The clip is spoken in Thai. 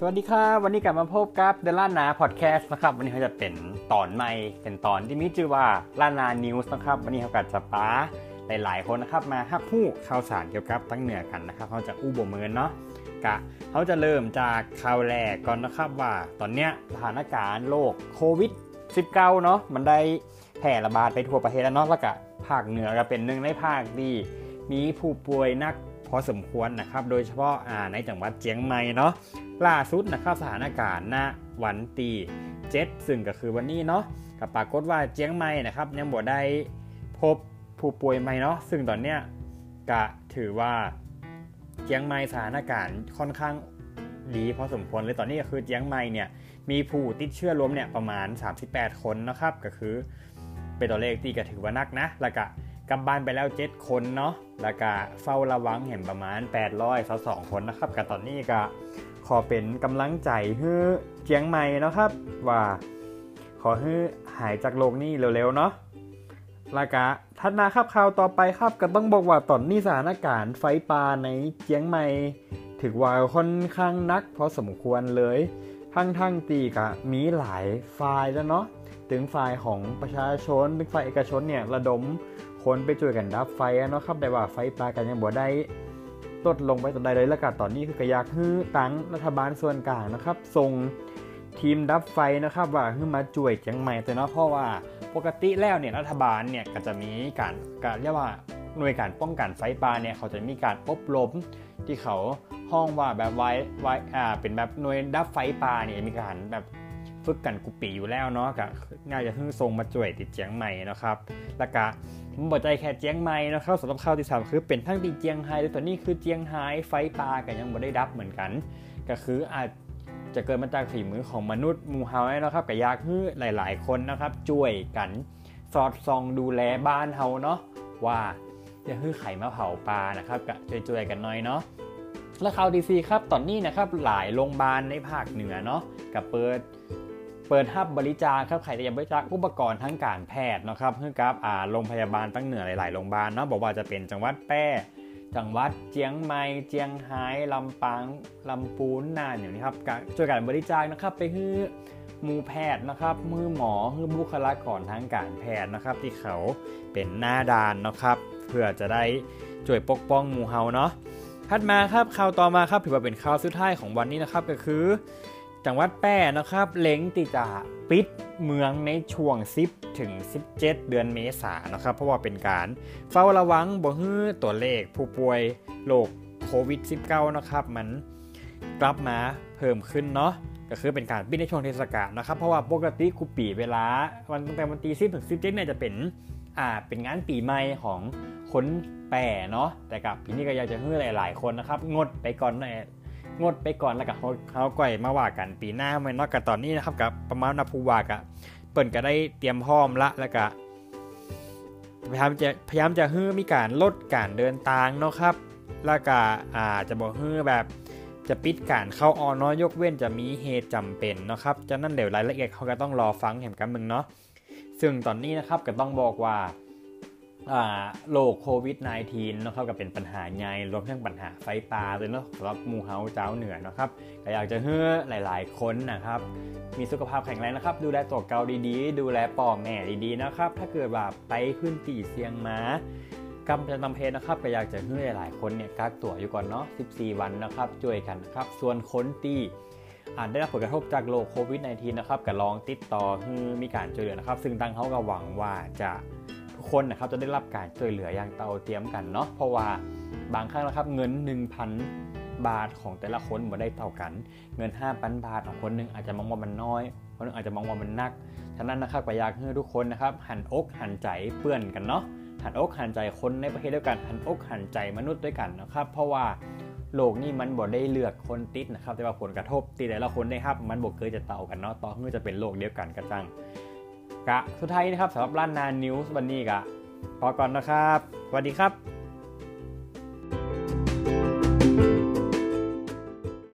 สวัสดีครับวันนี้กลับมาพบกับเดล่านาพอดแคสต์นะครับ วันนี้เขาจะเป็นตอนใหม่เป็นตอนที่มีชื่อว่าลานานิวส์นะครับ วันนี้เขากัดสปาหลายๆคนนะครับมาฮับผู้ข่าวสารเกี่ยวกับตั้งเหนือกันนะครับเขาจะอู้บ่เมินเนาะกะเขาจะเริ่มจากข่าวแรกก่อนนะครับว่า ตอนเนี้ยสถานการณ์โรคโควิด 19 เนาะมันได้แพร่ระบาดไปทั่วประเทศแล้วเนาะแล้วก็ภาคเหนือก็เป็นหนึ่งในภาคที่มีผู้ป่วยนักพอสมควรนะครับ โดยเฉพาะในจังหวัดเชียงใหม่เนาะ ล่าสุดนะครับสถานการณ์ณวันตีเจ็ดซึ่งก็คือวันนี้เนาะกับปรากฏว่าเชียงใหม่นะครับยังบ่ได้พบผู้ป่วยใหม่เนาะซึ่งตอนเนี้ยก็ถือว่าเชียงใหม่สถานการณ์ค่อนข้างดีพอสมควรเลยตอนนี้ก็คือเชียงใหม่เนี่ยมีผู้ติดเชื้อรวมเนี่ยประมาณ 38 คนนะครับก็คือเป็นตัวเลขที่ก็ถือว่านักนะแล้วก็ กลับบ้านไปแล้ว7คนเนาะแล้วก็เฝ้าระวังเห็นประมาณ800 2คนนะครับกับตอนนี้ก็ขอเป็นกำลังใจให้เจียงใหม่นะครับ ว่า ขอให้หายจากโรคนี้เร็วๆเนาะแล้วก็ทัดมาครับข่าวต่อไปครับก็ต้องบอกว่าตอนนี้สถานการณ์ไฟป่าในเจียงใหม่ถือว่าค่อนข้างนักพอสมควรเลย ทั้งทั้งตีกะมีหลายฝ่ายแล้วเนาะถึงฝ่ายของประชาชนถึงฝ่ายเอกชนเนี่ยระดมคนไปช่วยกันดับไฟเนาะครับแต่ว่าไฟป่ากันยังบ่ได้ลดลงไปตอนใดเลยแล้วก็ตอนนี้คือกระยากฮื้อตังรัฐบาลส่วนกลางนะครับส่งทีมดับไฟนะครับว่าขึ้นมาช่วยเจียงใหม่แต่เนาะเพราะว่าปกติแล้วเนี่ยรัฐบาลเนี่ยก็จะมีการการเรียกว่าหน่วยการป้องกันไฟป่าเนี่ยเขาจะมีการอบรมที่เขา ห้องว่าแบบไว้ไว้อ่าเป็นแบบหน่วยดับไฟป่าเนี่ยมีการแบบฝึกกันกุปีอยู่แล้วเนาะก็น่าจะเพิ่งส่งมาช่วยติดเจียงใหม่นะครับแล้วก็ผมบอกใจแค่เจียงใหม่นะครับสำหรับข้าวที่สามคือเป็นทั้งที่เจียงไฮ้และตัวนี้คือเจียงไฮ้ไฟป่ากันยังไม่ได้ดับเหมือนกัน ก็คืออาจจะเกิดมาจากฝีมือของมนุษย์มูเฮานะครับกับยากฮื้อหลาย ๆ คนนะครับช่วยกันสอดส่องดูแลบ้านเฮาเนาะว่าจะฮื้อไข่มะเผาปลานะครับกับช่วยๆกันหน่อยเนาะ แล้วข่าวดีซีครับตอนนี้นะครับหลายโรงพยาบาลในภาคเหนือเนาะกับเปิดเปิดฮับบริจาคครับใครจะบริจาคอุปกรณ์ทั้งการแพทย์นะครับเพื่อกับอ่าโรงพยาบาลตั้งเหนือหลาย ๆ โรงพยาบาลเนาะบอกว่าจะเป็นจังหวัดแป้จังหวัดเจียงใหม่เจียงไฮ้ลำปางลำปูนน่านอย่างนี้ครับช่วยกันบริจาคนะครับไปให้มูแพทย์นะครับมือหมอมือบุคลากรทางการแพทย์นะครับ ที่เขาเป็นหน้าด่านนะครับ เพื่อจะได้ช่วยปกป้องหมู่เฮาเนาะ ถัดมาครับข่าวต่อมาครับถือว่าเป็นข่าวสุดท้ายของวันนี้นะครับก็คือ จังหวัดแป้นะครับเล็งที่จะปิดเมืองในช่วง 10 ถึง 17 เดือนเมษายนนะครับ เพราะว่าเป็นการเฝ้าระวังบ่ฮื้อตัวเลขผู้ป่วยโรคโควิด 19 นะครับ มันกลับมาเพิ่มขึ้นเนาะก็คือเป็นการปิดในช่วงเทศกาลนะครับ เพราะว่าปกติกูปีเวลาวันตั้งแต่วันที่10ถึง17เนี่ยจะเป็น อ่าเป็นงานปีใหม่ของคนแปรเนาะแต่กับปีนี้ก็อยากจะให้หลาย ๆ คนนะครับ งดไปก่อนในงดไปก่อนแล้วก็เขาเขาก่อยมาว่ากันปีหน้าไม่นอกกับตอนนี้นะครับกับประมาณนาภูวากะเปิ่นก็ได้เตรียมพร้อมละแล้วก็พยายามจะพยายามจะฮื้อมีการลดการเดินทางเนาะครับ แล้วก็อาจะบอกฮื้อแบบจะปิดการเข้าออนน้อยยกเว้นจะมีเหตุจำเป็นนะครับจะนั่นเดี๋ยวรายละเอียดเขาก็ต้องรอฟังเห็นกันมึงเนาะ ซึ่งตอนนี้นะครับก็ต้องบอกว่าโรคโควิด -19 นะครับก็เป็นปัญหาใหญ่รวมทั้งปัญหาไฟป่าเลยเนาะสำหรับมูเฮาเจ้าเหนือนะครับก็อยากจะเฮือหลาย ๆ คนนะครับ มีสุขภาพแข็งแรงนะครับ ดูแลตัวเกาดีๆ ดูแลป่อแม่ดีๆนะครับ ถ้าเกิดว่าไปขึ้นตีเสียงมากำจัดตำเพนะครับก็อยากจะเฮือหลายๆคนเนี่ยกักตัวอยู่ก่อนเนาะ 14 วันนะครับช่วยกันนะครับ ส่วนคนที่ อาจได้รับผลกระทบจากโรคโควิด -19 นะครับก็ลองติดต่อฮือมีการช่วยเหลือนะครับ ซึ่งตังเขาก็หวังว่าจะทุกคนนะครับจะได้รับการช่วยเหลืออย่างเต่าเตรียมกันเนาะเพราะว่าบางครั้งนะครับเงิน 1,000 บาทของแต่ละคนม่ได้เท่ากัน เงิน 5,000 บาทของคนนึงอาจจะมองว่ามันน้อยคนนึงอาจจะมองว่ามันนักฉะนั้นนะครับก็อยากให้ทุกคนนะครับหันอกหันใจเปื้อนกันเนาะหันอกหันใจคนในประเทศด้วยกันหันอกหันใจมนุษย์ด้วยกันนะครับ เพราะว่า โลกนี่มันบ่ได้เลือกคนติดนะครับ แต่ว่าผลกระทบตีแต่ละคนได้ครับ มันบ่เคยจะเต่ากันเนาะต่อเมื่อจะเป็นโลกเดียวกันกระจังกะสุดท้ายนะครับสำหรับร้านนานิวส์วันนี้กะพอก่อนนะครับสวัสดีครับ